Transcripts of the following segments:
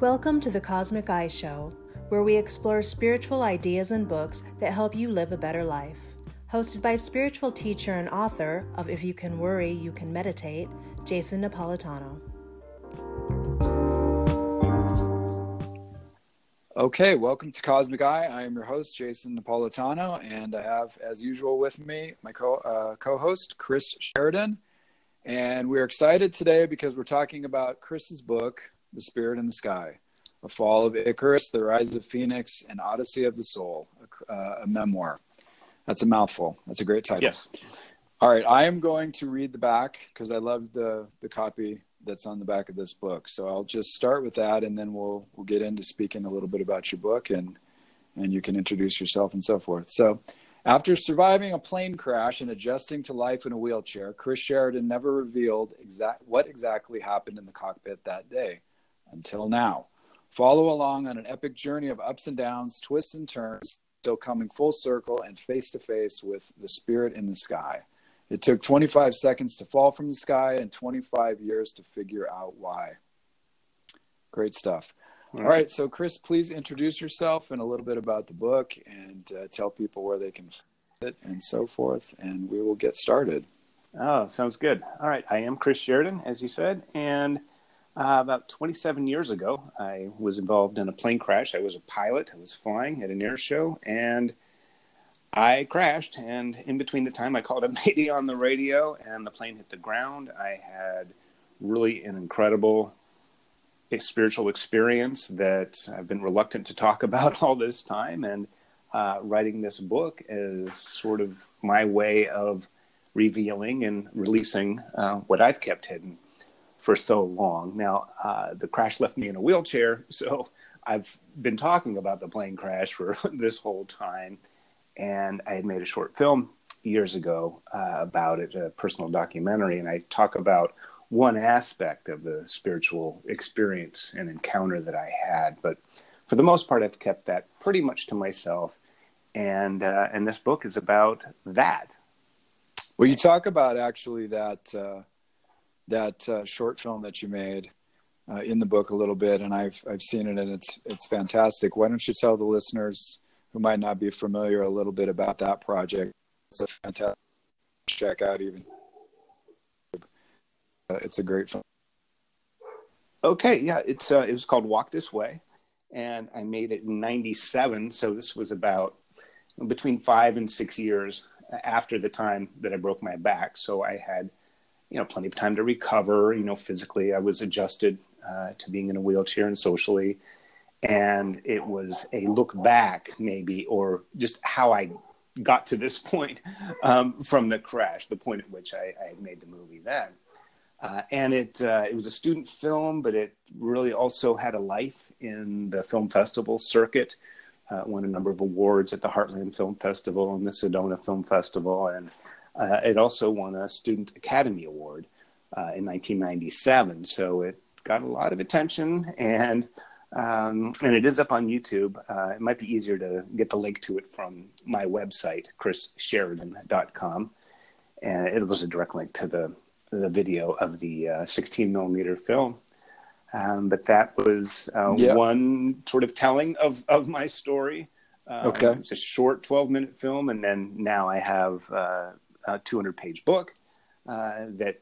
Welcome to the Cosmic Eye Show, where we explore spiritual ideas and books that help you live a better life. Hosted by spiritual teacher and author of If You Can Worry, You Can Meditate, Jason Napolitano. Okay, welcome to Cosmic Eye. I am your host, Jason Napolitano, and I have, as usual, with me my co uh, host, Chris Sheridan. And we're excited today because we're talking about Chris's book, The Spirit in the Sky A Fall of Icarus, The Rise of Phoenix, and Odyssey of the Soul, a, uh, a memoir. That's a mouthful. That's a great title. Yes. All right, I am going to read the back because I love the, the copy that's on the back of this book. So I'll just start with that, and then we'll we'll get into speaking a little bit about your book, and and you can introduce yourself and so forth. So, after surviving a plane crash and adjusting to life in a wheelchair, Chris Sheridan never revealed exact what exactly happened in the cockpit that day until now. Follow along on an epic journey of ups and downs, twists and turns, still coming full circle and face to face with the spirit in the sky. It took 25 seconds to fall from the sky and 25 years to figure out why. Great stuff. All right. So, Chris, please introduce yourself and a little bit about the book and uh, tell people where they can find it and so forth, and we will get started. Oh, sounds good. All right. I am Chris Sheridan, as you said, and uh, about 27 years ago, I was involved in a plane crash. I was a pilot. I was flying at an air show, and I crashed, and in between the time I called a mayday on the radio and the plane hit the ground, I had really an incredible spiritual experience that I've been reluctant to talk about all this time. And uh, writing this book is sort of my way of revealing and releasing uh, what I've kept hidden for so long. Now, uh, the crash left me in a wheelchair, so I've been talking about the plane crash for this whole time and I had made a short film years ago uh, about it, a personal documentary, and I talk about one aspect of the spiritual experience and encounter that I had. But for the most part, I've kept that pretty much to myself, and uh, and this book is about that. Well, you talk about actually that uh, that uh, short film that you made. Uh, in the book a little bit, and I've I've seen it, and it's it's fantastic. Why don't you tell the listeners who might not be familiar a little bit about that project. It's a fantastic check out even. Uh, it's a great film. Okay, yeah, it's uh, it was called Walk This Way, and I made it in '97. So this was about between five and six years after the time that I broke my back. So I had, you know, plenty of time to recover. You know, physically, I was adjusted uh, to being in a wheelchair and socially. And it was a look back maybe or just how i got to this point um, from the crash the point at which i, I had made the movie then. Uh, and it uh, it was a student film but it really also had a life in the film festival circuit. Uh, won a number of awards at the heartland film festival and the sedona film festival. And uh, it also won a student academy award uh, in 1997 so it got a lot of attention and um, and it is up on YouTube. Uh, it might be easier to get the link to it from my website, chrissheridan.com. And it a direct link to the, the video of the uh, 16 millimeter film. Um, but that was uh, yeah. one sort of telling of, of my story. Uh, okay. It's a short 12 minute film. And then now I have uh, a 200 page book uh, that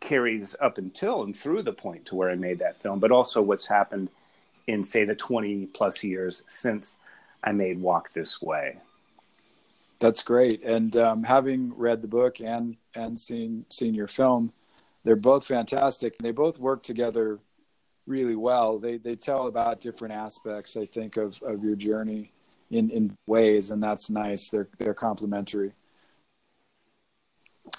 carries up until and through the point to where I made that film, but also what's happened in say the 20 plus years since I made Walk This Way. That's great. And um, having read the book and and seen seen your film, they're both fantastic. They both work together really well. They they tell about different aspects, I think, of, of your journey in, in ways, and that's nice. They're they're complementary.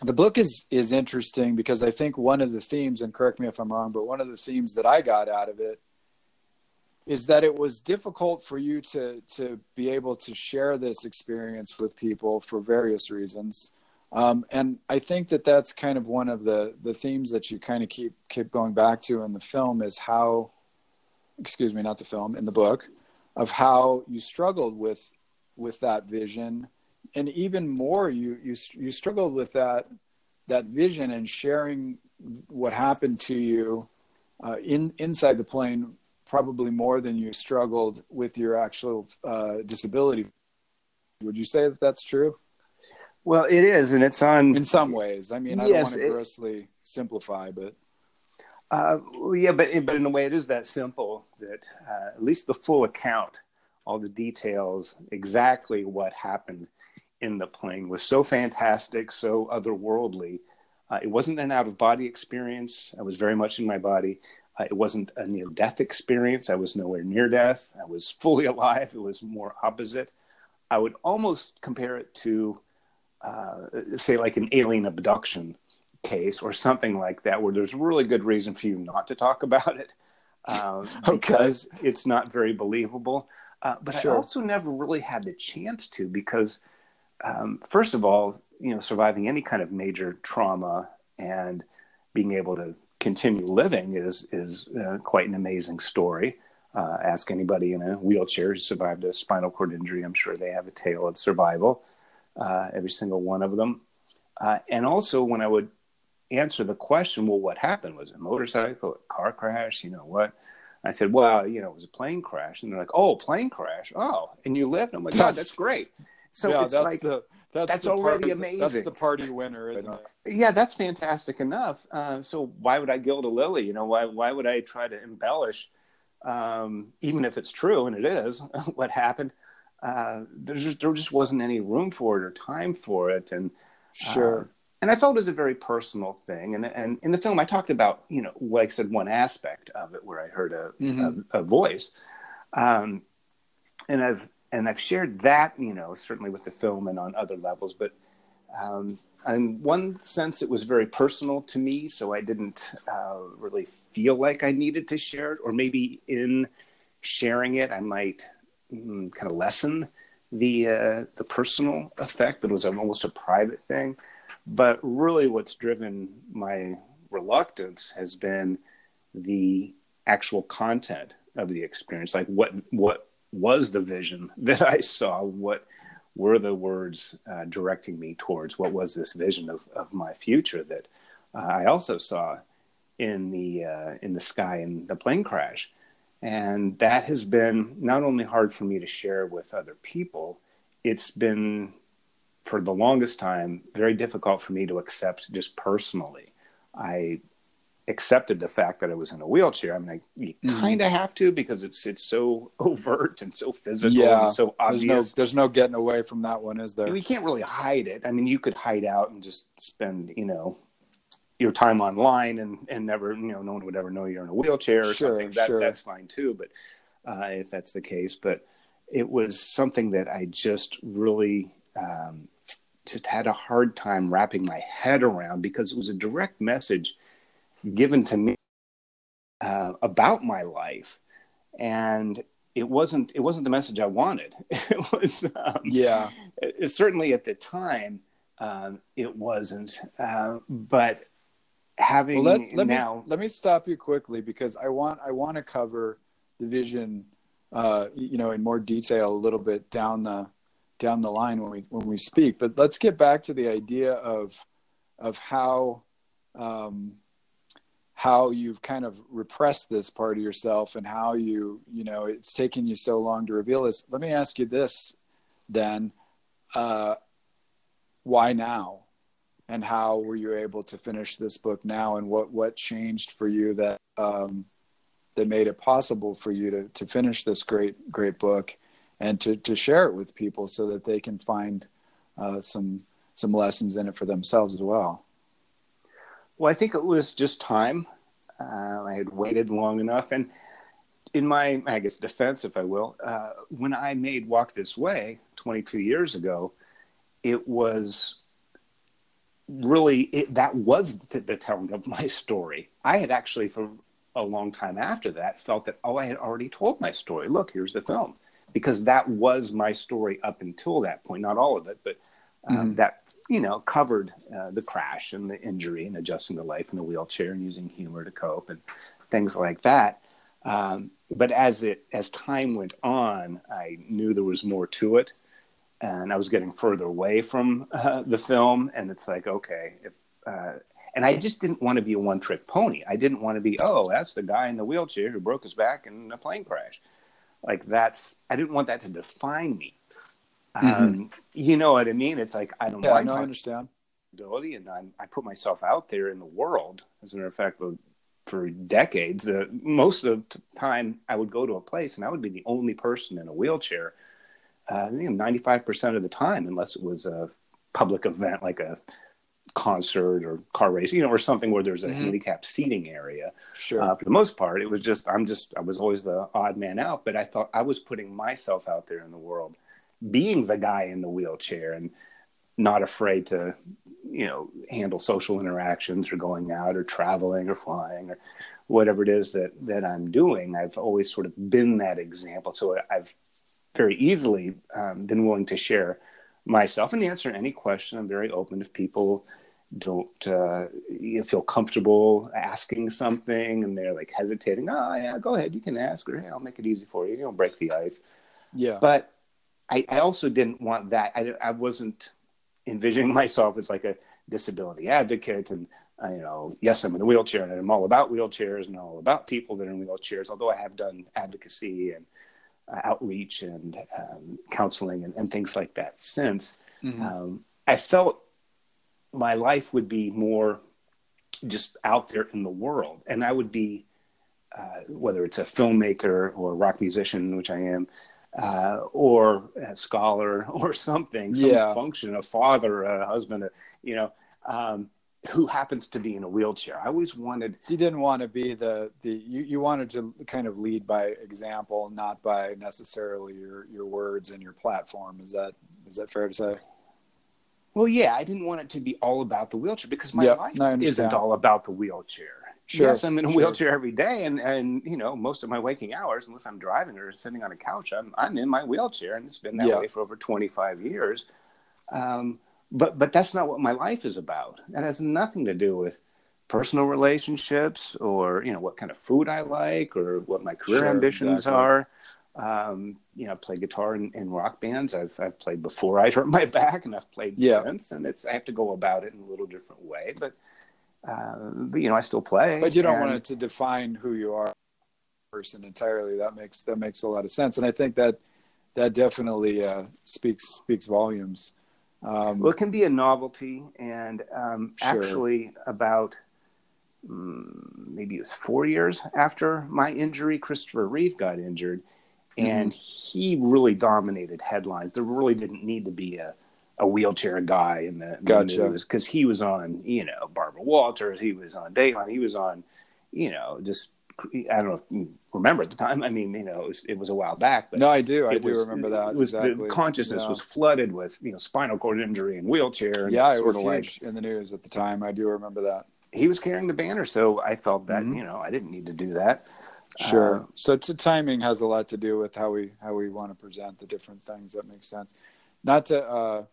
The book is is interesting because I think one of the themes, and correct me if I'm wrong, but one of the themes that I got out of it is that it was difficult for you to to be able to share this experience with people for various reasons. Um, and i think that that's kind of one of the the themes that you kind of keep keep going back to in the film is how excuse me not the film in the book of how you struggled with with that vision and even more you you you struggled with that that vision and sharing what happened to you uh, in inside the plane probably more than you struggled with your actual uh, disability. Would you say that that's true? Well, it is, and it's on in some ways. I mean, I yes, don't want to grossly simplify, but uh, yeah, but but in a way, it is that simple. That uh, at least the full account, all the details, exactly what happened in the plane was so fantastic, so otherworldly. Uh, it wasn't an out of body experience. I was very much in my body. Uh, it wasn't a near death experience. I was nowhere near death. I was fully alive. It was more opposite. I would almost compare it to, uh, say, like an alien abduction case or something like that, where there's really good reason for you not to talk about it because okay. it's not very believable. Uh, but sure. I also never really had the chance to because, um, first of all, you know, surviving any kind of major trauma and being able to continue living is is uh, quite an amazing story. Uh, ask anybody in a wheelchair who survived a spinal cord injury. I'm sure they have a tale of survival. Uh, every single one of them. Uh, and also, when I would answer the question, well, what happened? Was it a motorcycle, a car crash? You know what? I said, well, you know, it was a plane crash. And they're like, oh, plane crash. Oh, and you lived? I'm like, God, that's great. So yeah, it's like, the, that's, that's already party, amazing. That's the party winner, isn't it? Yeah, that's fantastic enough. Uh, so why would I gild a lily? You know, why, why would I try to embellish um, even if it's true, and it is, what happened, uh, there just there just wasn't any room for it or time for it, and sure. Uh, and I felt it was a very personal thing, and and in the film I talked about you know like I said one aspect of it where I heard a mm-hmm. a, a, voice, um, and I've and I've shared that you know certainly with the film and on other levels, but um, in one sense, it was very personal to me, so I didn't uh, really feel like I needed to share it, or maybe in sharing it, I might mm, kind of lessen the uh, the personal effect that was almost a private thing. But really, what's driven my reluctance has been the actual content of the experience, like what what was the vision that I saw, what were the words uh, directing me towards what was this vision of, of my future that uh, I also saw in the uh, in the sky in the plane crash, and that has been not only hard for me to share with other people, it's been for the longest time very difficult for me to accept just personally. I accepted the fact that I was in a wheelchair. I mean, I, you mm-hmm. kind of have to because it's it's so overt and so physical yeah, and so obvious. There's no, there's no getting away from that one, is there? You can't really hide it. I mean, you could hide out and just spend, you know, your time online and and never, you know, no one would ever know you're in a wheelchair or sure, something. That sure. that's fine too. But uh, if that's the case, but it was something that I just really. Um, just had a hard time wrapping my head around because it was a direct message given to me uh, about my life, and it wasn't it wasn't the message I wanted. It was um, yeah. It, certainly at the time um, it wasn't, uh, but having well, let now me let me stop you quickly because I want I want to cover the vision, uh, you know, in more detail a little bit down the down the line when we when we speak. But let's get back to the idea of of how um, how you've kind of repressed this part of yourself and how you you know it's taken you so long to reveal this. Let me ask you this then uh, why now? And how were you able to finish this book now? And what what changed for you that um, that made it possible for you to to finish this great great book and to to share it with people so that they can find uh, some some lessons in it for themselves as well well, I think it was just time. Uh, I had waited long enough. And in my, I guess, defense, if I will, uh, when I made Walk This Way 22 years ago, it was really, it, that was the, the telling of my story. I had actually, for a long time after that, felt that, oh, I had already told my story. Look, here's the film. Because that was my story up until that point. Not all of it, but um, mm-hmm. that you know covered uh, the crash and the injury and adjusting to life in the wheelchair and using humor to cope and things like that. Um, but as it as time went on, I knew there was more to it, and I was getting further away from uh, the film. And it's like, okay, if, uh, And I just didn't want to be a one trick pony. I didn't want to be, oh, that's the guy in the wheelchair who broke his back in a plane crash. Like that's, I didn't want that to define me. Mm-hmm. Um, you know what I mean? It's like, I don't yeah, know. I, know, I understand. Ability and I'm, I put myself out there in the world. As a matter of fact, for decades, the most of the time I would go to a place and I would be the only person in a wheelchair. Uh, you know, 95% of the time, unless it was a public event like a concert or car race, you know, or something where there's a mm-hmm. handicapped seating area. Sure. Uh, for the most part, it was just I'm just I was always the odd man out, but I thought I was putting myself out there in the world, being the guy in the wheelchair and not afraid to, you know, handle social interactions or going out or traveling or flying or whatever it is that that I'm doing. I've always sort of been that example, so I've very easily um, been willing to share myself and answer any question. I'm very open if people don't uh, feel comfortable asking something and they're like hesitating. Oh yeah, go ahead, you can ask, or hey, I'll make it easy for you. You know, break the ice. Yeah. But I, I also didn't want that. I, I wasn't envisioning myself as like a disability advocate and uh, you know, yes, I'm in a wheelchair and I'm all about wheelchairs and all about people that are in wheelchairs. Although I have done advocacy and uh, outreach and um, counseling and, and, things like that since. Mm-hmm. Um, I felt my life would be more just out there in the world, and I would be, uh, whether it's a filmmaker or a rock musician, which I am, uh, or a scholar or something, some yeah. function, a father, a husband, you know. Um, who happens to be in a wheelchair. I always wanted. So you didn't want to be the the you, you wanted to kind of lead by example, not by necessarily your your words and your platform. Is that is that fair to say? Well, yeah, I didn't want it to be all about the wheelchair because my yep, life isn't all about the wheelchair. Sure, yes, I'm in a sure. wheelchair every day, and and you know most of my waking hours, unless I'm driving or sitting on a couch, I'm I'm in my wheelchair, and it's been that way for over 25 years. Um, but but that's not what my life is about. That has nothing to do with personal relationships or you know what kind of food I like or what my career sure, ambitions exactly. are. Um, you know, I play guitar in, in, rock bands. I've I've played before I hurt my back, and I've played yeah. since. And it's I have to go about it in a little different way, but, but you know, I still play. But you don't and... want it to define who you are, person entirely. That makes that makes a lot of sense, and I think that that definitely uh, speaks speaks volumes. Um, well, it can be a novelty, and um, sure. actually, about um, maybe it was four years after my injury, Christopher Reeve got injured, and mm-hmm. he really dominated headlines. There really didn't need to be a, a wheelchair guy in the, gotcha. news because he was on, you know, Barbara Walters, he was on Dateline, he was on, you know, just I don't know if you remember at the time. I mean, you know, it was, it was a while back. But no, I do. I do was, remember that. It was exactly. the consciousness yeah. was flooded with you know spinal cord injury and wheelchair. And yeah, it was huge like, in the news at the time. I do remember that. He was carrying the banner, so I felt that mm-hmm. you know I didn't need to do that. Sure. Uh, so timing has a lot to do with how we how we want to present the different things. That makes sense. Not to uh,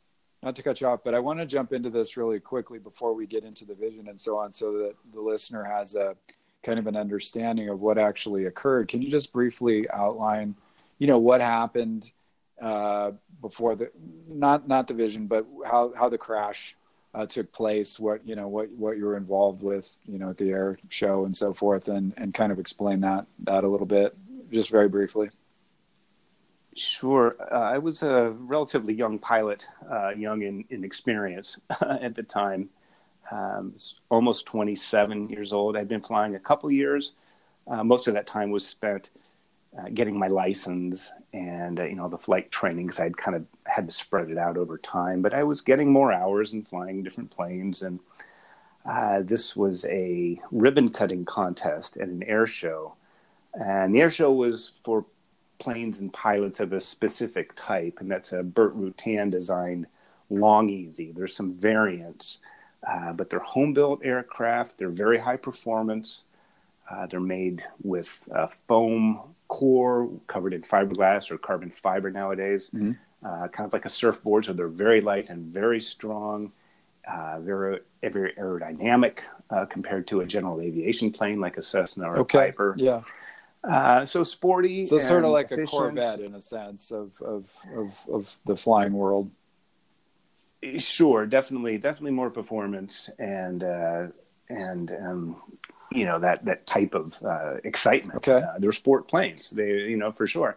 not to cut you off, but I want to jump into this really quickly before we get into the vision and so on, so that the listener has a kind of an understanding of what actually occurred. Can you just briefly outline, you know, what happened uh, before the not not the vision, but how how the crash uh, took place, what you know, what what you were involved with, you know, at the air show and so forth, and and kind of explain that that a little bit, just very briefly. Sure. Uh, I was a relatively young pilot, uh, young in, in experience at the time, um, almost 27 years old. I'd been flying a couple years. Uh, most of that time was spent uh, getting my license and uh, you know the flight training because I'd kind of had to spread it out over time. But I was getting more hours and flying different planes, and uh, this was a ribbon cutting contest at an air show, and the air show was for planes and pilots of a specific type, and that's a Burt Rutan designed Long-EZ. There's some variants uh, but they're home built aircraft. They're very high performance. Uh, they're made with a foam core covered in fiberglass or carbon fiber nowadays, mm-hmm. uh, kind of like a surfboard. So they're very light and very strong, uh, very, very aerodynamic uh, compared to a general aviation plane like a Cessna or okay. a Piper. Yeah. Uh, so sporty. So sort of like efficient. a Corvette in a sense of, of, of, of the flying world. Sure, definitely, definitely more performance and uh, and um, you know that that type of uh, excitement. Okay. Uh, they're sport planes. They you know for sure.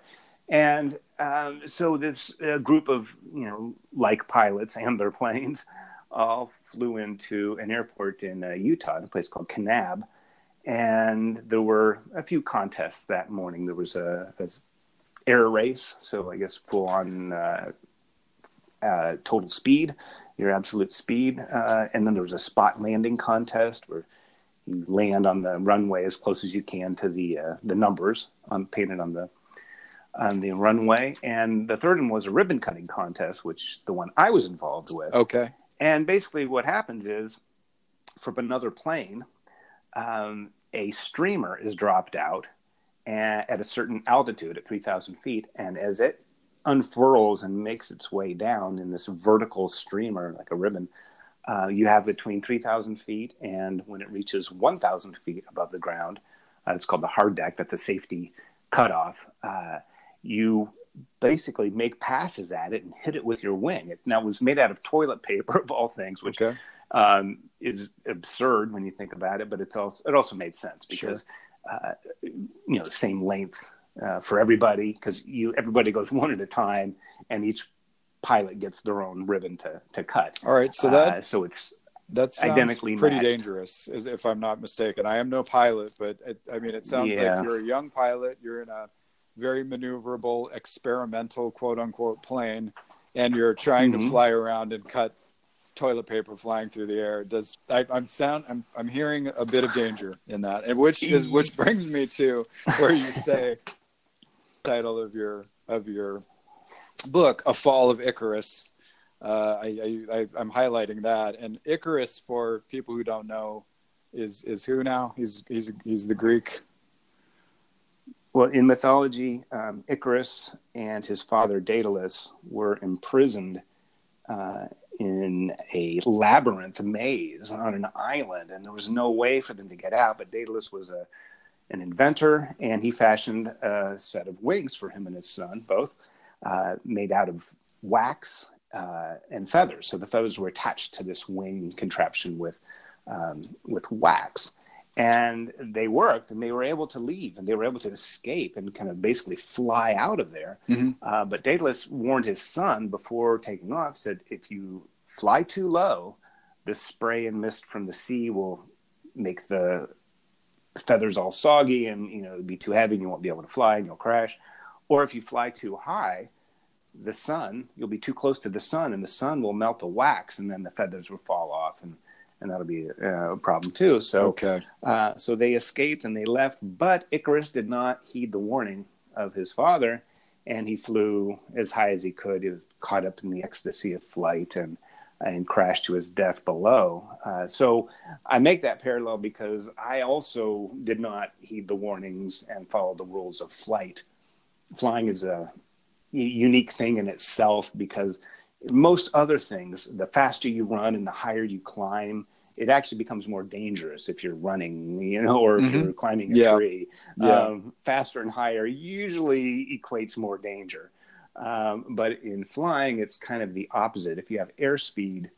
And um, so this uh, group of you know like pilots and their planes all flew into an airport in uh, Utah, in a place called Kanab, and there were a few contests that morning. There was a, a air race, so I guess full on uh, uh, total speed, your absolute speed, uh, and then there was a spot landing contest where you land on the runway as close as you can to the uh, the numbers on painted on the on the runway, and the third one was a ribbon cutting contest, which the one I was involved with. Okay. And basically, what happens is, from another plane, um, a streamer is dropped out at, a certain altitude at 3,000 feet, and as it unfurls and makes its way down in this vertical streamer, like a ribbon, uh, you have between 3,000 feet and when it reaches 1,000 feet above the ground, uh, it's called the hard deck. That's a safety cutoff. Uh, you basically make passes at it and hit it with your wing. It now was made out of toilet paper of all things, which Okay. Um, is absurd when you think about it, but it's also it also made sense because uh, you know same length uh, for everybody because you everybody goes one at a time and each pilot gets their own ribbon to to cut. All right. So that Uh, so it's that's identically pretty matched. dangerous, if I'm not mistaken. I am no pilot, but it, I mean, it sounds Yeah. like you're a young pilot. You're in a very maneuverable, experimental, quote unquote, plane, and you're trying to Mhm. fly around and cut toilet paper flying through the air. Does I, I'm sound? I'm I'm hearing a bit of danger in that, and which is which brings me to where you say title of your of your book, "A Fall of Icarus." Uh, I, I, I I'm highlighting that, and Icarus, for people who don't know, is is who now? He's he's he's the Greek. Well, in mythology, um, Icarus and his father Daedalus were imprisoned uh, in a labyrinth maze on an island, and there was no way for them to get out. But Daedalus was a an inventor, and he fashioned a set of wings for him and his son, both uh, made out of wax uh, and feathers. So the feathers were attached to this wing contraption with um, with wax and they worked and they were able to leave and they were able to escape and kind of basically fly out of there Mhm. uh, but daedalus warned his son before taking off said if you fly too low the spray and mist from the sea will make the feathers all soggy and you know it'll be too heavy and you won't be able to fly and you'll crash or if you fly too high the sun you'll be too close to the sun and the sun will melt the wax and then the feathers will fall off and and that'll be uh, a problem too so Okay. uh, so they escaped and they left, but Icarus did not heed the warning of his father, and he flew as high as he could. He was caught up in the ecstasy of flight and and crashed to his death below. Uh, so I make that parallel because I also did not heed the warnings and follow the rules of flight. Flying is a unique thing in itself because most other things, the faster you run and the higher you climb, it actually becomes more dangerous if you're running, you know, or if Mhm. you're climbing a Yeah. tree. Yeah. Um, faster and higher usually equates more danger. Um, but in flying, it's kind of the opposite. If you have airspeed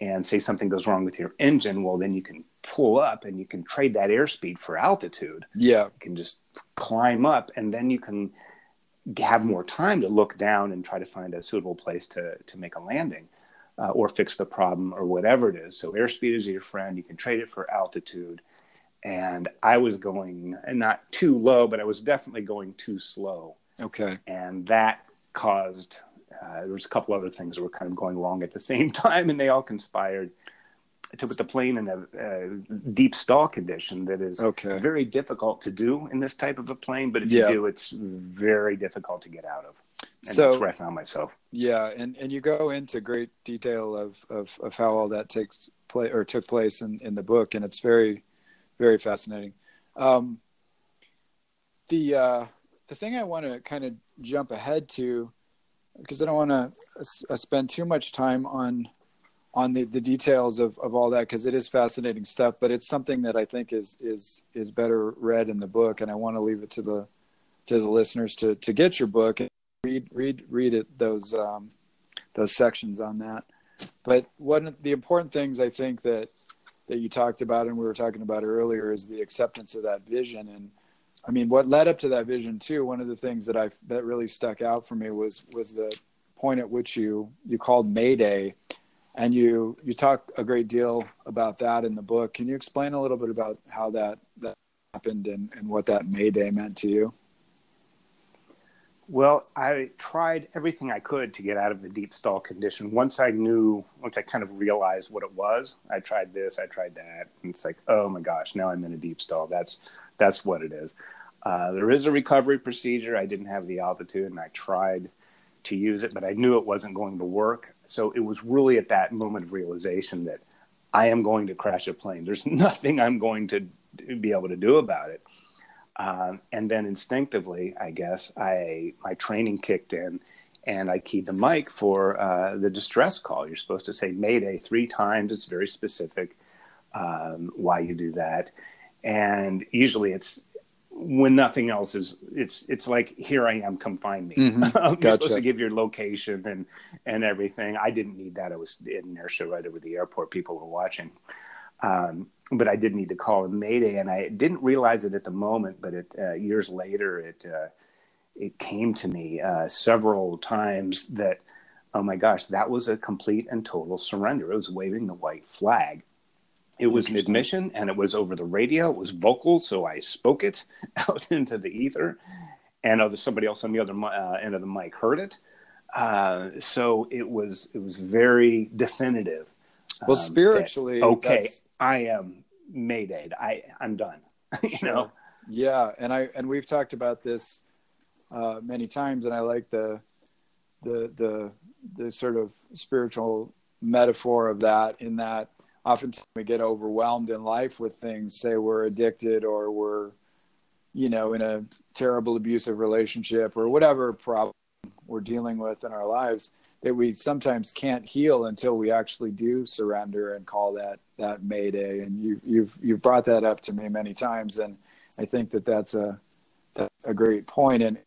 and say something goes wrong with your engine, well, then you can pull up and you can trade that airspeed for altitude Yeah. you can just climb up and then you can have more time to look down and try to find a suitable place to, to make a landing uh, or fix the problem or whatever it is. So airspeed is your friend. You can trade it for altitude. And I was going and not too low, but I was definitely going too slow. Okay. And that caused, uh, there was a couple other things that were kind of going wrong at the same time and they all conspired to put the plane in a, a deep stall condition that is Okay. very difficult to do in this type of a plane, but if Yeah. you do, it's very difficult to get out of. And So- that's where I found myself. Yeah, and, and you go into great detail of, of, of how all that takes place or took place in, in the book, and it's very, very fascinating. Um, the uh, the thing I want to kind of jump ahead to, because I don't want to uh, spend too much time on on the, the details of, of all that because it is fascinating stuff, but it's something that I think is is is better read in the book, and I want to leave it to the to the listeners to to get your book and read read read it those um, those sections on that. But one of the important things I think that that you talked about and we were talking about earlier is the acceptance of that vision and I mean what led up to that vision too one of the things that I that really stuck out for me was was the point at which you you called Mayday and you you talk a great deal about that in the book can you explain a little bit about how that that happened and, and what that Mayday meant to you well, I tried everything I could to get out of the deep stall condition. Once I knew, once I kind of realized what it was, I tried this, I tried that, and it's like, oh my gosh, now I'm in a deep stall. That's that's what it is. Uh, there is a recovery procedure. I didn't have the altitude, and I tried to use it, but I knew it wasn't going to work. So it was really at that moment of realization that I am going to crash a plane. There's nothing I'm going to be able to do about it. Um, and then instinctively, I guess, I my training kicked in, and I keyed the mic for uh, the distress call. You're supposed to say Mayday three times. It's very specific um, why you do that, and usually it's when nothing else is. It's it's like here I am, come find me. Mm-hmm. You're gotcha. supposed to give your location and and everything. I didn't need that. I was in inertia right over the airport. People were watching. Um, but I did need to call a Mayday, and I didn't realize it at the moment. But it, uh, years later, it uh, it came to me uh, several times that, oh my gosh, that was a complete and total surrender. It was waving the white flag. It was an admission, and it was over the radio. It was vocal, so I spoke it out into the ether, and other somebody else on the other uh, end of the mic heard it. Uh, so it was it was very definitive well, um, spiritually, that, okay, I am Mayday. I I'm done. you sure. know. Yeah, and I and we've talked about this uh, many times, and I like the the the the sort of spiritual metaphor of that. In that, oftentimes we get overwhelmed in life with things. Say we're addicted, or we're you know in a terrible abusive relationship, or whatever problem we're dealing with in our lives that we sometimes can't heal until we actually do surrender and call that that mayday and you you've you've brought that up to me many times and i think that that's a a great point and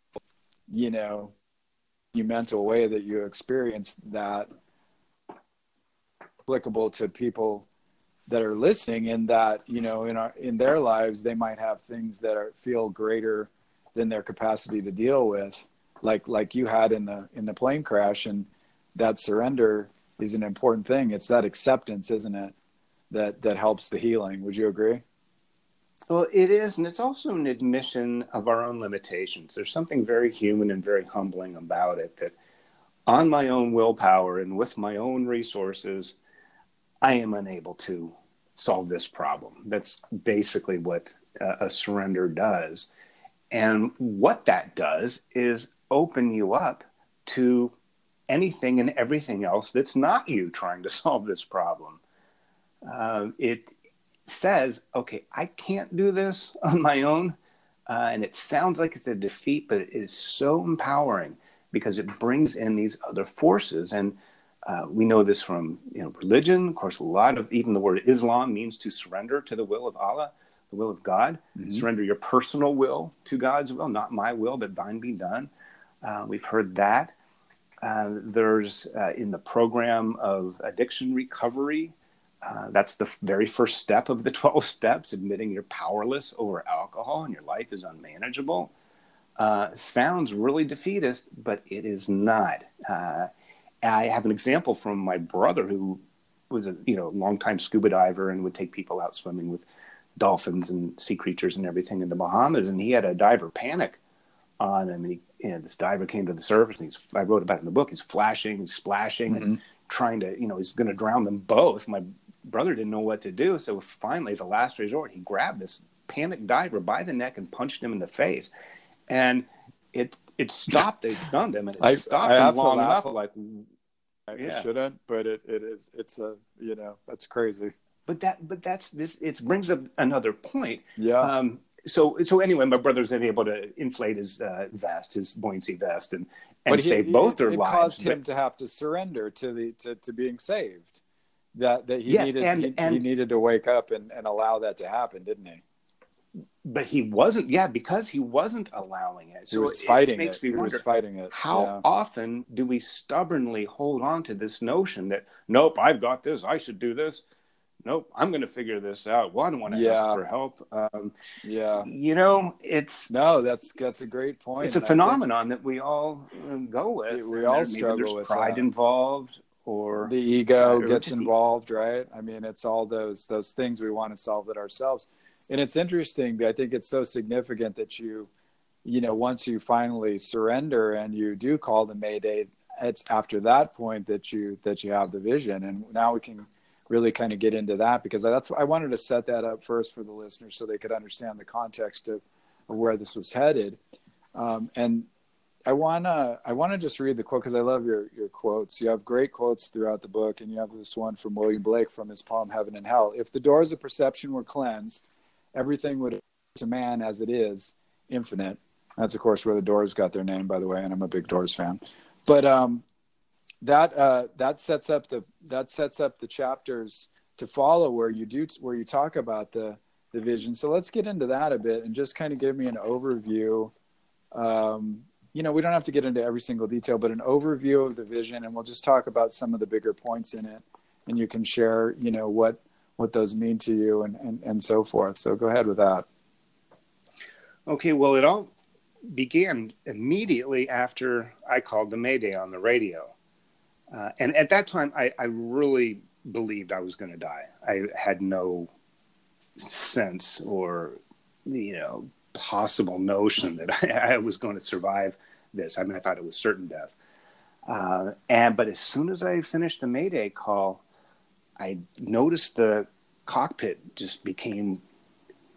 you know you mental way that you experience that applicable to people that are listening in that you know in our in their lives they might have things that are feel greater than their capacity to deal with like like you had in the in the plane crash and that surrender is an important thing. It's that acceptance, isn't it? That that helps the healing. Would you agree? Well, it is, and it's also an admission of our own limitations. There's something very human and very humbling about it that on my own willpower and with my own resources, I am unable to solve this problem. That's basically what a surrender does. And what that does is open you up to anything and everything else that's not you trying to solve this problem. Uh, it says, okay, I can't do this on my own. Uh, and it sounds like it's a defeat, but it is so empowering because it brings in these other forces. And uh, we know this from you know, religion. Of course, a lot of even the word Islam means to surrender to the will of Allah, the will of God. Mm-hmm. Surrender your personal will to God's will, not my will, but thine be done. Uh, we've heard that. Uh, there's uh, in the program of addiction recovery. Uh, that's the very first step of the 12 steps, admitting you're powerless over alcohol and your life is unmanageable. Uh, sounds really defeatist, but it is not. I have an example from my brother who was a you know longtime scuba diver and would take people out swimming with dolphins and sea creatures and everything in the Bahamas, and he had a diver panic on him, and he and this diver came to the surface and he's I wrote about it in the book. He's flashing, he's splashing, mm-hmm. and trying to, you know, he's going to drown them both. My brother didn't know what to do, so finally, as a last resort, he grabbed this panicked diver by the neck and punched him in the face, and it it stopped. It stunned him, and it I, stopped I him long enough. Like, I yeah. shouldn't, but it, it is. It's a you know that's crazy. But that but that's this. It brings up another point. Yeah. Um, so so anyway, my brother's then able to inflate his uh, vest, his buoyancy vest, and and he, save both their it lives. It caused him to have to surrender to the to, to being saved. That that he yes, needed and, he, and, he needed to wake up and, and allow that to happen, didn't he? But he wasn't. Yeah, because he wasn't allowing it. So he was fighting it. it. he was fighting it. How yeah. often do we stubbornly hold on to this notion that nope, I've got this. I should do this nope, I'm going to figure this out. Well, I don't want to Yeah. ask for help. Um, Yeah. you know, it's No, that's that's a great point. it's a and I think- phenomenon that we all um, go with. We all struggle there's with pride that. involved, or the ego or gets involved right i mean it's all those those things we want to solve it ourselves and it's interesting i think it's so significant that you you know once you finally surrender and you do call the mayday it's after that point that you that you have the vision and now we can really kind of get into that because that's i wanted to set that up first for the listeners so they could understand the context of, of where this was headed um, and I wanna I wanna just read the quote because I love your your quotes. You have great quotes throughout the book, and you have this one from William Blake from his poem "Heaven and Hell." If the doors of perception were cleansed, everything would to man as it is infinite. That's of course where the Doors got their name, by the way, and I'm a big Doors fan. But um, that uh, that sets up the that sets up the chapters to follow where you do where you talk about the the vision. So let's get into that a bit and just kind of give me an overview. Um, you know, we don't have to get into every single detail, but an overview of the vision, and we'll just talk about some of the bigger points in it, and you can share, you know, what what those mean to you and and, and so forth. So go ahead with that. Okay, well, it all began immediately after I called the Mayday on the radio. Uh, and at that time, I, I really believed I was going to die. I had no sense or, you know, possible notion that I, I was going to survive this. I mean, I thought it was certain death. Uh, and but as soon as I finished the Mayday call, I noticed the cockpit just became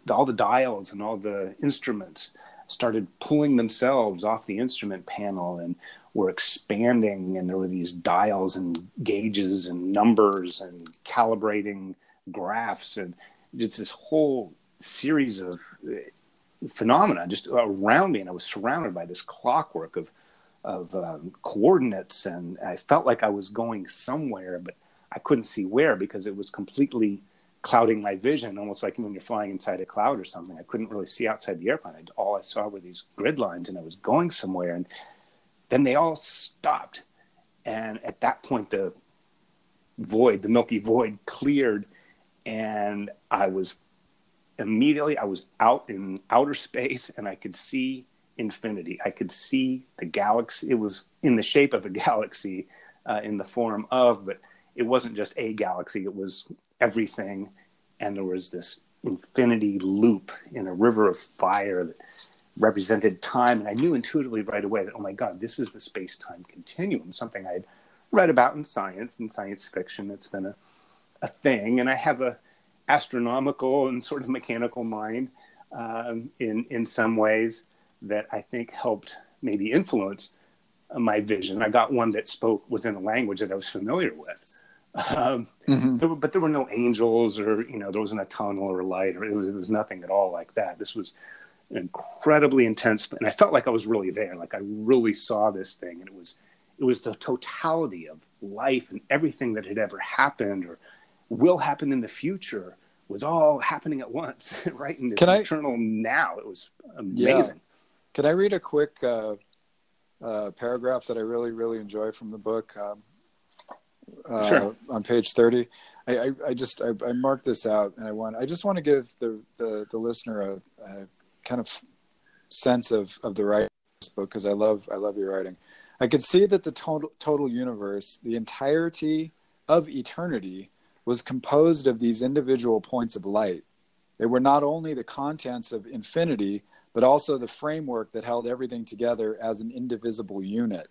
all the dials and all the instruments started pulling themselves off the instrument panel and were expanding and there were these dials and gauges and numbers and calibrating graphs and just this whole series of uh, phenomena just around me. And i was surrounded by this clockwork of of um, coordinates. And i felt like i was going somewhere but i couldn't see where because it was completely clouding my vision, almost like when you're flying inside a cloud or something. I couldn't really see outside the airplane. All I saw were these grid lines, and I was going somewhere. And then they all stopped, and at that point, the void, the Milky Void, cleared, and I was immediately I was out in outer space, and I could see infinity. I could see the galaxy. It was in the shape of a galaxy, uh, in the form of, but it wasn't just a galaxy, it was everything. And there was this infinity loop in a river of fire that represented time. And I knew intuitively right away that, oh my God, this is the space time continuum, something I'd read about in science and science fiction. It's been a, a thing. And I have a astronomical and sort of mechanical mind um, in, in some ways that I think helped maybe influence my vision. I got one that spoke was in a language that I was familiar with. Um, Mm-hmm. there were, but there were no angels or you know there wasn't a tunnel or a light or it was, it was nothing at all like that. This was incredibly intense and i felt like i was really there. Like i really saw this thing and it was it was the totality of life and everything that had ever happened or will happen in the future was all happening at once right? In this Can I- eternal now. It was amazing. Can I read a quick uh, uh, paragraph that I really, really enjoy from the book? Um, uh, Sure. On page thirty, I, I, I just I, I marked this out, and I want I just want to give the the, the listener a, a kind of sense of of the writing book because I love I love your writing. I could see that the total total universe, the entirety of eternity, was composed of these individual points of light. They were not only the contents of infinity, but also the framework that held everything together as an indivisible unit.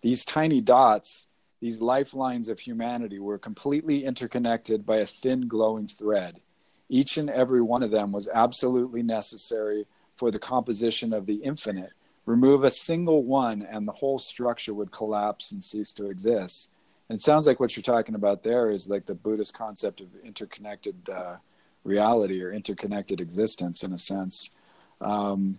These tiny dots, these lifelines of humanity, were completely interconnected by a thin glowing thread. Each and every one of them was absolutely necessary for the composition of the infinite. Remove a single one, and the whole structure would collapse and cease to exist. And it sounds like what you're talking about there is like the Buddhist concept of interconnected uh, reality or interconnected existence, in a sense. Um,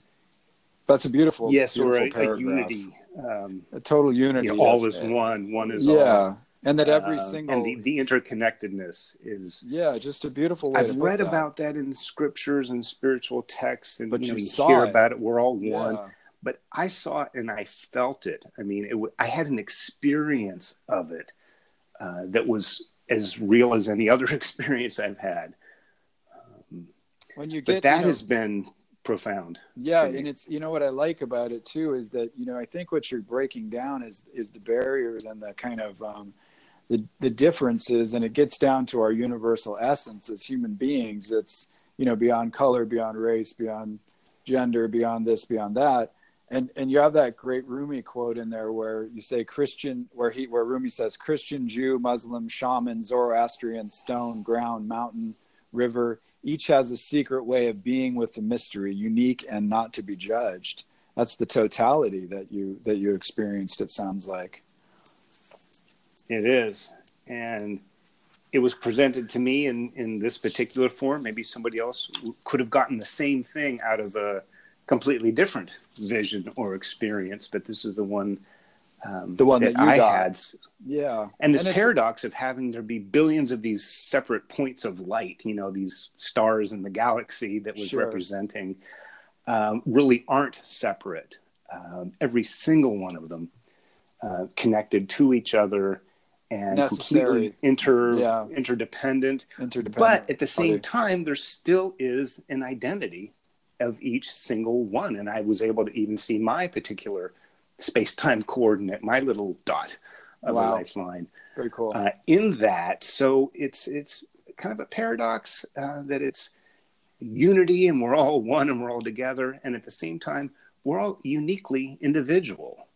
that's a beautiful, yes or beautiful a, a paragraph. unity um, a total unity. you know, all is one one is all Yeah, and that every Uh, single and the, the interconnectedness is yeah, just a beautiful. I've read about that in scriptures and spiritual texts, and But you, know, you hear it. about it. We're all one, Yeah. but I saw it and I felt it. I mean, it, w- I had an experience of it uh, that was as real as any other experience I've had. Um, when you get but that you know, has been profound. yeah and it's you know what i like about it too is that you know i think what you're breaking down is is the barriers and the kind of um the the differences and it gets down to our universal essence as human beings it's you know beyond color beyond race beyond gender beyond this beyond that and and you have that great Rumi quote in there where you say Christian where he where Rumi says Christian Jew Muslim shaman Zoroastrian stone ground mountain river each has a secret way of being with the mystery unique and not to be judged that's the totality that you that you experienced it sounds like It is. And it was presented to me in, in this particular form. Maybe somebody else could have gotten the same thing out of a completely different vision or experience, but this is the one um, The one that you I got. had. yeah And this it's- paradox of having there be billions of these separate points of light, you know, these stars in the galaxy that was Sure. representing, um, really aren't separate. Um, every single one of them uh, connected to each other and Necessary. completely inter Yeah. interdependent. interdependent But at the same time, there still is an identity of each single one, and I was able to even see my particular space-time coordinate, my little dot of Wow. a lifeline very cool uh, in that. So it's it's kind of a paradox uh, that it's unity and we're all one and we're all together, and at the same time we're all uniquely individual,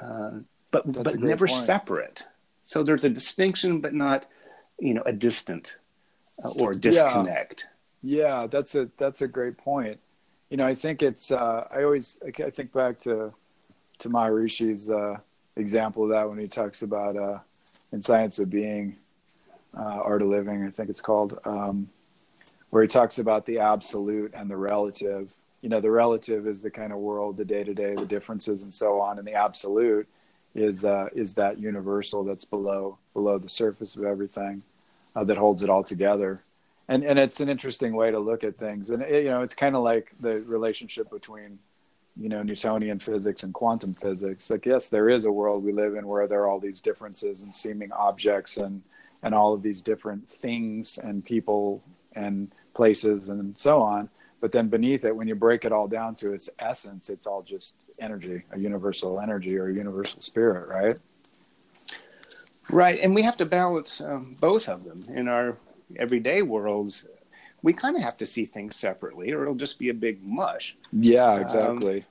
uh, but That's but never point. separate. So there's a distinction, but not you know a distant uh, or disconnect. Yeah, that's a that's a great point. You know, I think it's uh, I always I think back to to Maharishi's uh, example of that when he talks about uh, in Science of Being, uh, Art of Living, I think it's called, um, where he talks about the absolute and the relative. You know, the relative is the kind of world, the day to day, the differences, and so on, and the absolute is uh, is that universal that's below below the surface of everything uh, that holds it all together and and it's an interesting way to look at things and it, you know it's kind of like the relationship between you know newtonian physics and quantum physics like yes there is a world we live in where there are all these differences and seeming objects and and all of these different things and people and places and so on but then beneath it when you break it all down to its essence it's all just energy a universal energy or a universal spirit right Right, and we have to balance um, both of them in our everyday worlds. We kind of have to see things separately, or it'll just be a big mush. yeah exactly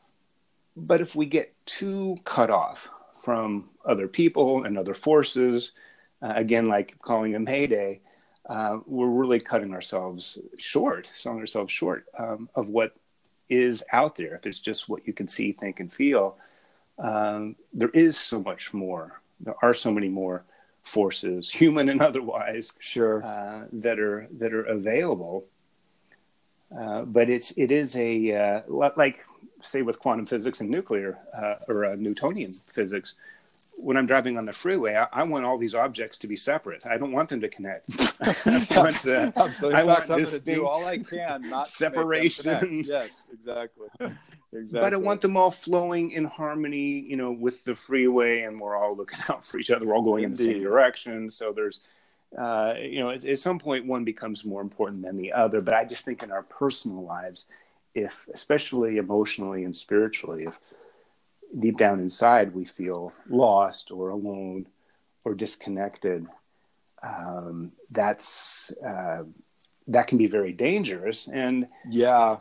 But if we get too cut off from other people and other forces, uh, again, like calling a Mayday, uh, we're really cutting ourselves short, selling ourselves short um, of what is out there. If it's just what you can see, think, and feel, um, there is so much more. There are so many more forces, human and otherwise, sure uh, that are that are available. Uh, but it's it is a uh, like say with quantum physics and nuclear uh, or uh, Newtonian physics. When I'm driving on the freeway, I, I want all these objects to be separate. I don't want them to connect. I want, uh, Absolutely. I want to do all I can not separation. To make them yes, exactly. Exactly. But I want them all flowing in harmony, you know, with the freeway, and we're all looking out for each other. We're all going in the same direction. So there's, uh, you know, at, at some point one becomes more important than the other. But I just think in our personal lives, if especially emotionally and spiritually, if deep down inside we feel lost or alone or disconnected, um, that's uh, that can be very dangerous. And Yeah.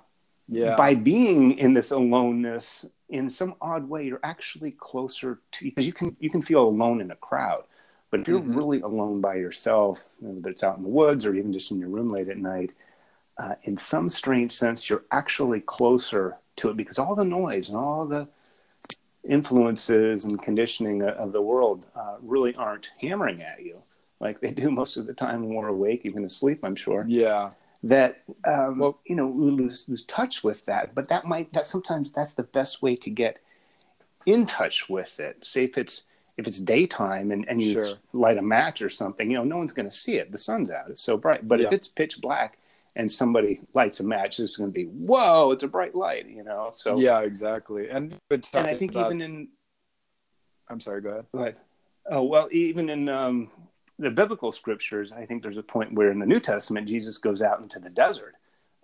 Yeah. by being in this aloneness in some odd way you're actually closer to because you can you can feel alone in a crowd but if you're Mhm. really alone by yourself whether it's out in the woods or even just in your room late at night uh, in some strange sense you're actually closer to it because all the noise and all the influences and conditioning of the world uh, really aren't hammering at you like they do most of the time when we're awake even asleep i'm sure yeah. That um, Well- you know we lose lose touch with that but that might that sometimes that's the best way to get in touch with it say if it's if it's daytime and, and you Sure. light a match or something you know no one's going to see it the sun's out it's so bright but if it's pitch black and somebody lights a match it's going to be whoa it's a bright light you know so yeah, exactly. And and i think about- even in I'm sorry, go ahead. Right. Oh well, even in um, the biblical scriptures, I think there's a point where in the New Testament, Jesus goes out into the desert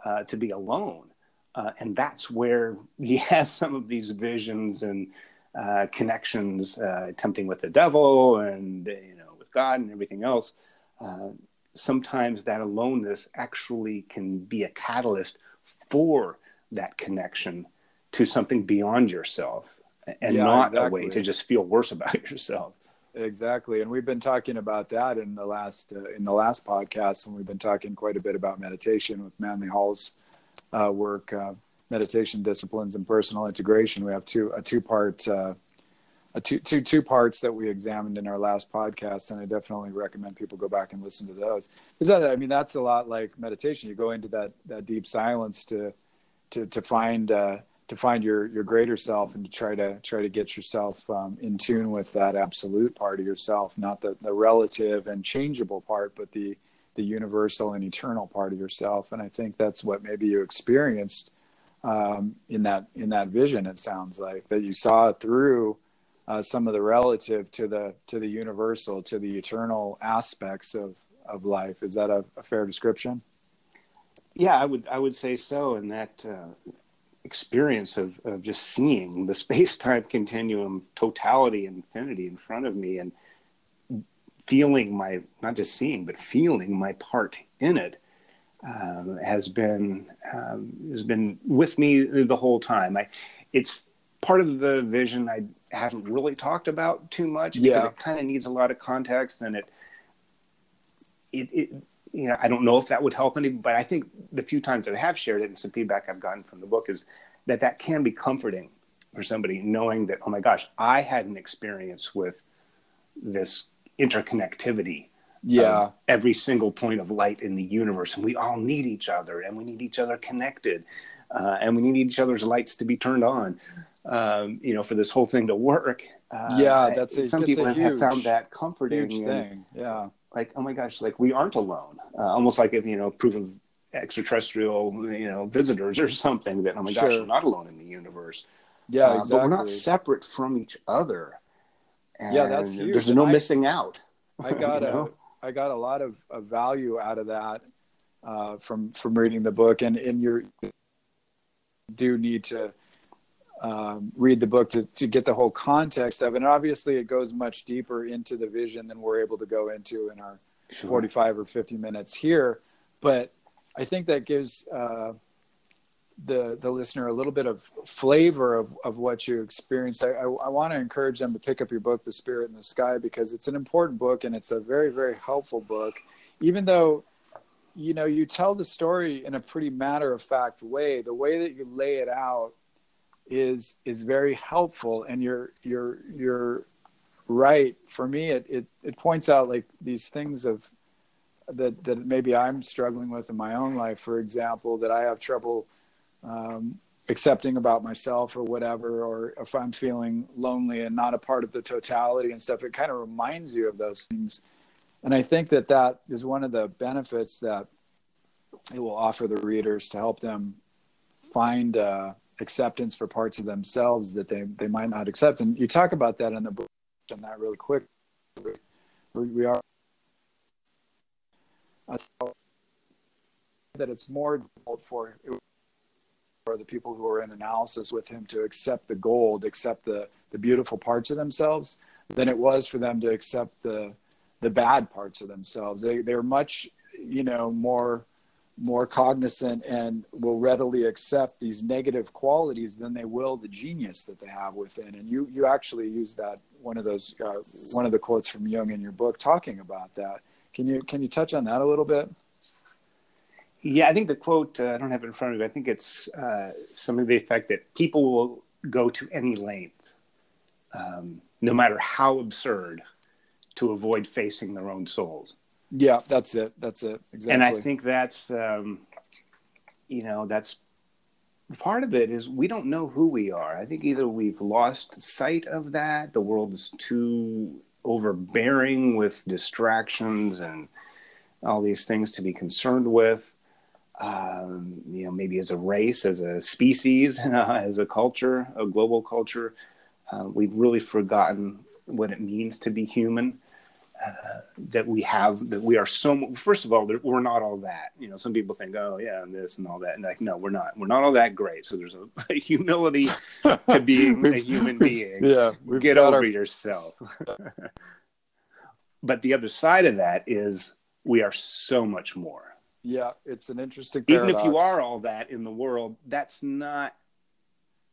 uh, to be alone. Uh, and that's where he has some of these visions and uh, connections, uh, tempting with the devil and, you know, with God and everything else. Uh, sometimes that aloneness actually can be a catalyst for that connection to something beyond yourself and yeah, not exactly. a way to just feel worse about yourself exactly. And we've been talking about that in the last uh, in the last podcast and we've been talking quite a bit about meditation with manly hall's uh, work uh, meditation disciplines and personal integration. We have two a two part uh, a two, two, two parts that we examined in our last podcast and i definitely recommend people go back and listen to those. Because i mean that's a lot like meditation. You go into that that deep silence to to to find uh, to find your your greater self and to try to try to get yourself um, in tune with that absolute part of yourself, not the the relative and changeable part, but the the universal and eternal part of yourself. And I think that's what maybe you experienced um, in that in that vision. It sounds like that you saw through uh, some of the relative to the to the universal to the eternal aspects of of life. Is that a, a fair description? Yeah, I would I would say so, and that uh, experience of, of just seeing the space time continuum totality and infinity in front of me and feeling my not just seeing but feeling my part in it um, has been um, has been with me the whole time. I it's part of the vision I haven't really talked about too much because yeah. it kind of needs a lot of context and it, it it you know, I don't know if that would help any, but I think the few times that I have shared it and some feedback I've gotten from the book is that that can be comforting for somebody knowing that, oh my gosh, I had an experience with this interconnectivity. Yeah. Every single point of light in the universe, and we all need each other, and we need each other connected, uh, and we need each other's lights to be turned on. Um, you know, for this whole thing to work. Uh, yeah, that's a, some people have huge, found that comforting. Huge thing. Yeah like oh my gosh like we aren't alone uh, almost like if you know proof of extraterrestrial you know visitors or something that oh my sure. gosh we're not alone in the universe yeah exactly. Uh, but we're not separate from each other and yeah that's huge. there's no I, missing out i got a know? I got a lot of, of value out of that uh, from from reading the book and in your do need to um, read the book to, to get the whole context of it. And obviously, it goes much deeper into the vision than we're able to go into in our sure. 45 or 50 minutes here. But I think that gives uh, the the listener a little bit of flavor of, of what you experienced. I, I, I want to encourage them to pick up your book, The Spirit in the Sky, because it's an important book and it's a very, very helpful book. Even though you know you tell the story in a pretty matter of fact way, the way that you lay it out is is very helpful and you're you're you're right. For me it, it it points out like these things of that that maybe i'm struggling with in my own life. For example that i have trouble um, accepting about myself or whatever or if i'm feeling lonely and not a part of the totality and stuff it kind of reminds you of those things. And i think that that is one of the benefits that it will offer the readers to help them find uh, acceptance for parts of themselves that they, they might not accept. And you talk about that in the book, and that really quick. We, we are uh, that it's more difficult for for the people who are in analysis with him to accept the gold, accept the the beautiful parts of themselves, than it was for them to accept the the bad parts of themselves. They they're much you know more more cognizant and will readily accept these negative qualities than they will the genius that they have within. And you you actually use that one of those uh, one of the quotes from Jung in your book talking about that. Can you can you touch on that a little bit? Yeah, I think the quote uh, I don't have it in front of me. I think it's uh, some of the effect that people will go to any length, um, no matter how absurd, to avoid facing their own souls. Yeah, that's it. That's it. Exactly. And I think that's, um, you know, that's part of it is we don't know who we are. I think either we've lost sight of that, the world is too overbearing with distractions and all these things to be concerned with. Um, you know, maybe as a race, as a species, as a culture, a global culture, uh, we've really forgotten what it means to be human uh, that we have that we are so first of all we're not all that. You know some people think oh yeah and this and all that. And like no we're not. We're not all that great. So there's a, a humility to being a human being. yeah get over our... yourself. But the other side of that is we are so much more. Yeah it's an interesting paradox. even if you are all that in the world that's not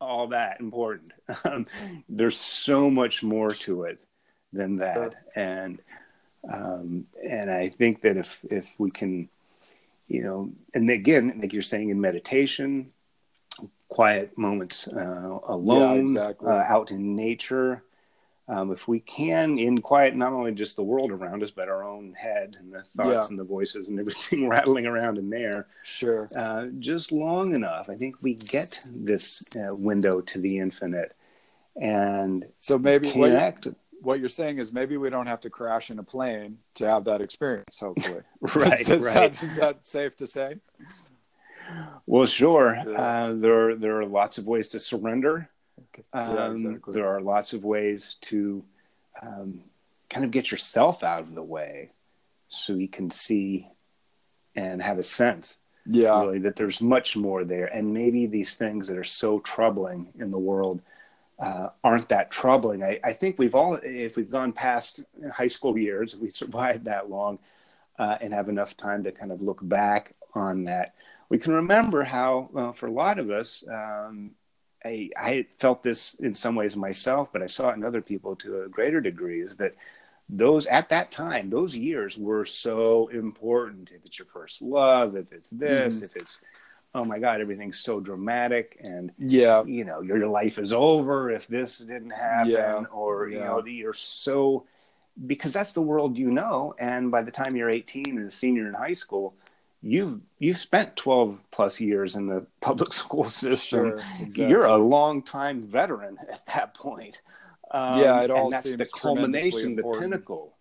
all that important. Um, there's so much more to it than that and um, and I think that if if we can, you know, and again, like you're saying in meditation, quiet moments uh, alone, yeah, exactly. uh, out in nature. Um, if we can, in quiet, not only just the world around us, but our own head and the thoughts yeah. and the voices and everything rattling around in there. Sure. Uh, just long enough, I think we get this uh, window to the infinite, and so maybe connect. What, what you're saying is maybe we don't have to crash in a plane to have that experience. Hopefully, right? is, right. That, is that safe to say? Well, sure. Yeah. Uh, there there are lots of ways to surrender. Okay. Um, yeah, exactly. There are lots of ways to um, kind of get yourself out of the way, so you can see and have a sense. Yeah, really, that there's much more there, and maybe these things that are so troubling in the world uh, aren't that troubling. I, I, think we've all, if we've gone past high school years, we survived that long uh, and have enough time to kind of look back on that, we can remember how, well, for a lot of us, um, I, I felt this in some ways myself, but I saw it in other people to a greater degree is that those at that time, those years were so important. If it's your first love, if it's this, mm. if it's oh my god everything's so dramatic and yeah. you know your, life is over if this didn't happen yeah. or you know you're so because that's the world you know. And by the time you're 18 and a senior in high school you've you've spent 12 plus years in the public school system. Sure, exactly. you're a long time veteran at that point. Um, yeah it all and that's the culmination the pinnacle.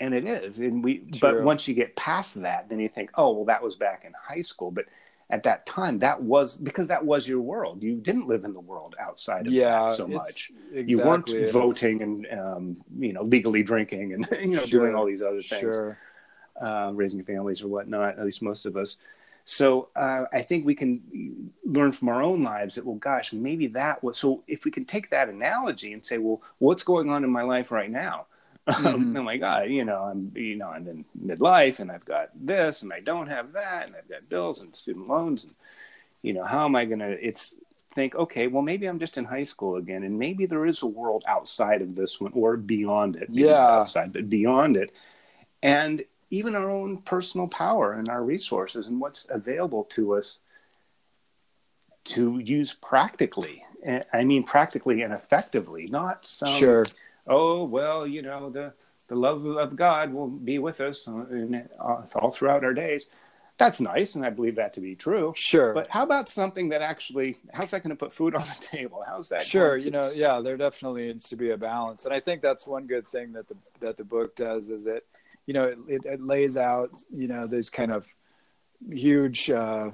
And it is. And we but once you get past that then you think oh well that was back in high school. But at that time that was because that was your world. You didn't live in the world outside of yeah, that so much. Exactly, you weren't voting and um, you know legally drinking and you know sure, doing all these other things sure. uh, raising families or whatnot at least most of us. So uh, i think we can learn from our own lives that well gosh maybe that was so if we can take that analogy and say well what's going on in my life right now Mm-hmm. oh my god, you know, I'm you know I'm in midlife and I've got this and I don't have that and I've got bills and student loans and you know how am I gonna? It's think okay, well maybe I'm just in high school again and maybe there is a world outside of this one or beyond it. Yeah, outside but beyond it, and even our own personal power and our resources and what's available to us to use practically I mean, practically and effectively, not some. Sure. Oh well, you know the the love of God will be with us in, uh, all throughout our days. That's nice, and I believe that to be true. Sure. But how about something that actually? How's that going to put food on the table? How's that? Sure. To... You know, yeah, there definitely needs to be a balance, and I think that's one good thing that the that the book does is it, you know, it, it lays out you know these kind of huge. Uh,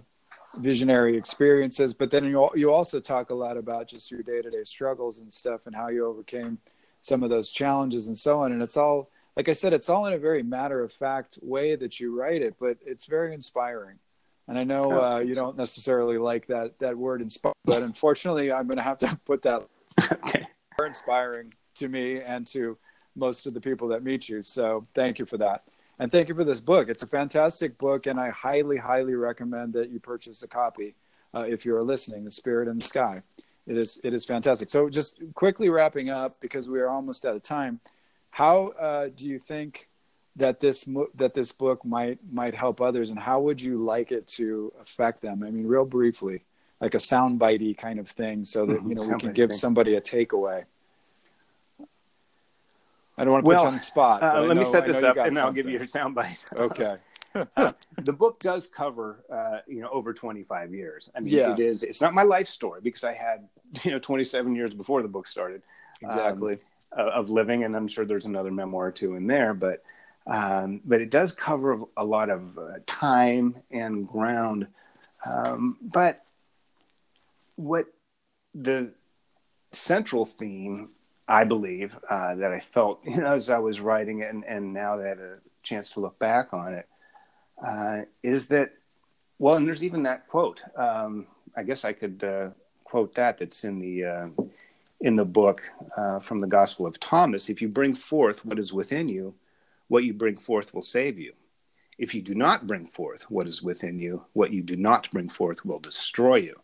visionary experiences but then you, you also talk a lot about just your day-to-day struggles and stuff and how you overcame some of those challenges and so on. And it's all like i said it's all in a very matter of fact way that you write it but it's very inspiring. And i know oh, uh, you don't necessarily like that that word inspire but unfortunately i'm going to have to put that okay. inspiring to me and to most of the people that meet you. So thank you for that and thank you for this book. It's a fantastic book, and I highly, highly recommend that you purchase a copy uh, if you're listening. The Spirit in the Sky. It is it is fantastic. So just quickly wrapping up because we are almost out of time. How uh, do you think that this that this book might might help others, and how would you like it to affect them? I mean, real briefly, like a soundbitey kind of thing, so that mm-hmm. you know we can give somebody a takeaway. I don't want to well, put you on the spot. Uh, let know, me set this up, and something. I'll give you your soundbite. Okay. uh, the book does cover, uh, you know, over 25 years. I mean, yeah. it is. It's not my life story because I had, you know, 27 years before the book started. Exactly. Um, of living, and I'm sure there's another memoir or two in there, but um, but it does cover a lot of uh, time and ground. Um, but what the central theme I believe uh, that I felt, you know, as I was writing it, and, and now that I had a chance to look back on it, uh, is that, well, and there's even that quote. Um, I guess I could uh, quote that. That's in the uh, in the book uh, from the Gospel of Thomas. If you bring forth what is within you, what you bring forth will save you. If you do not bring forth what is within you, what you do not bring forth will destroy you.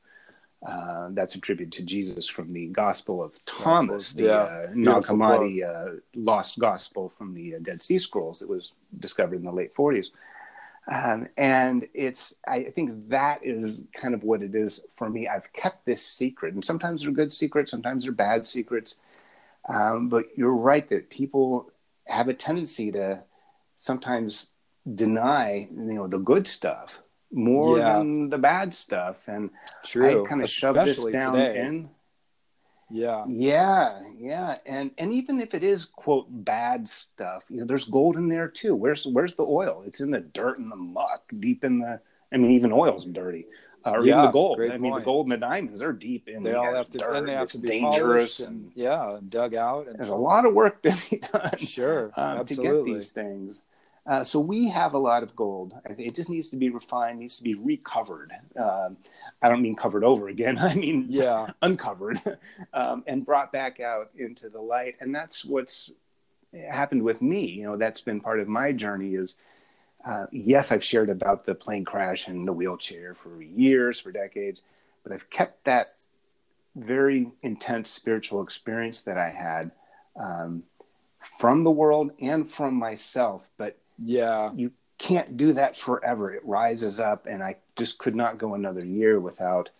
Uh, that's attributed to Jesus from the Gospel of Thomas, the yeah. uh, Nag Hammadi uh, lost gospel from the uh, Dead Sea Scrolls that was discovered in the late 40s. Um, and it's, I think that is kind of what it is for me. I've kept this secret, and sometimes they're good secrets, sometimes they're bad secrets. Um, but you're right that people have a tendency to sometimes deny, you know, the good stuff more yeah. than the bad stuff. And True. I kind of shove this down today. in. Yeah. Yeah, yeah. And and even if it is quote bad stuff, you know, there's gold in there too. Where's where's the oil? It's in the dirt and the muck, deep in the I mean, even oil's dirty. Uh, or yeah, even the gold. I mean, point. the gold and the diamonds are deep in. They all have to. Dirt. Then they have to be dangerous and, and, yeah, dug out. And there's so. a lot of work to be done. Sure, um, to get these things. Uh, so we have a lot of gold. It just needs to be refined, needs to be recovered. Um, I don't mean covered over again. I mean yeah, uncovered um, and brought back out into the light. And that's what's happened with me. You know, that's been part of my journey. Is uh, yes, I've shared about the plane crash and the wheelchair for years, for decades, but I've kept that very intense spiritual experience that I had um, from the world and from myself. But yeah. You can't do that forever. It rises up, and I just could not go another year without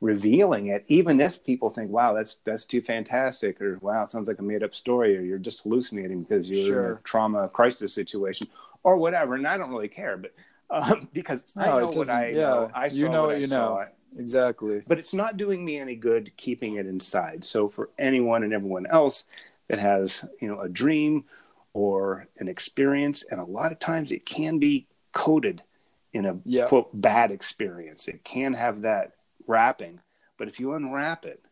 revealing it, even if people think, wow, that's that's too fantastic, or wow, it sounds like a made up story, or you're just hallucinating because you're sure. in a trauma crisis situation, or whatever. And I don't really care, but um, because no, I know what I yeah, know. I you know what, you know. Exactly. But it's not doing me any good keeping it inside. So for anyone and everyone else that has, you know, a dream or an experience, and a lot of times it can be coded in a yep. quote bad experience. It can have that wrapping, but if you unwrap it,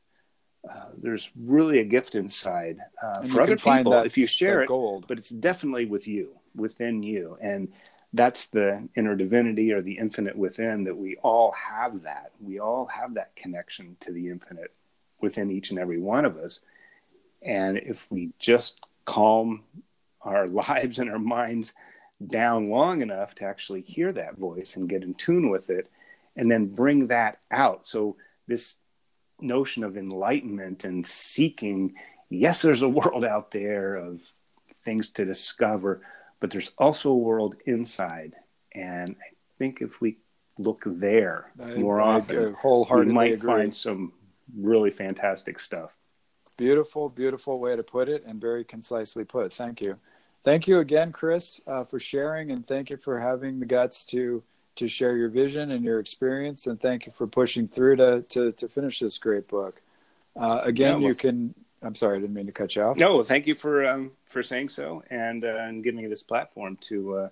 uh, there's really a gift inside uh, for other people that, if you share it. Gold. But it's definitely with you, within you, and that's the inner divinity or the infinite within. That we all have that. We all have that connection to the infinite within each and every one of us. And if we just calm our lives and our minds down long enough to actually hear that voice and get in tune with it and then bring that out. So this notion of enlightenment and seeking yes there's a world out there of things to discover but there's also a world inside. And i think if we look there I, more I, often wholeheartedly we might agree. find some really fantastic stuff. Beautiful beautiful way to put it and very concisely put. Thank you thank you again, Chris, uh, for sharing, and thank you for having the guts to to share your vision and your experience, and thank you for pushing through to to, to finish this great book. Uh, again, yeah, well, you can. I'm sorry, I didn't mean to cut you off. No, thank you for um, for saying so and uh, and giving me this platform to uh,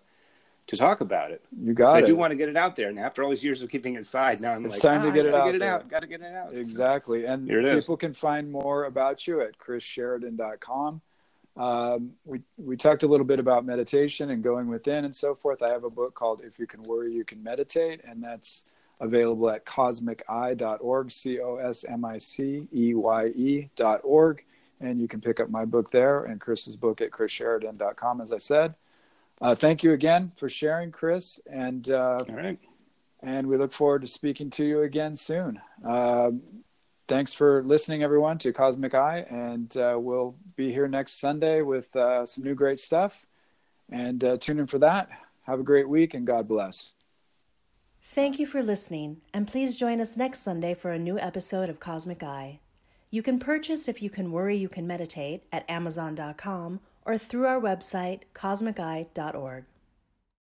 to talk about it. You got it. I do want to get it out there, and after all these years of keeping it inside, now I'm it's like, time ah, to get it out. Get it out. Got to get it out. Exactly, and people can find more about you at chrissheridan.com. Um, we we talked a little bit about meditation and going within and so forth. I have a book called "If You Can Worry, You Can Meditate," and that's available at cosmiceye.org, c o s m i c e y e dot org, and you can pick up my book there and Chris's book at chrissheridan.com. As I said, uh, thank you again for sharing, Chris, and uh, all right. And we look forward to speaking to you again soon. Uh, thanks for listening, everyone, to Cosmic Eye, and uh, we'll be here next Sunday with uh, some new great stuff. And uh, tune in for that. Have a great week, and God bless. Thank you for listening, and please join us next Sunday for a new episode of Cosmic Eye. You can purchase If You Can Worry, You Can Meditate at Amazon.com or through our website, cosmiceye.org.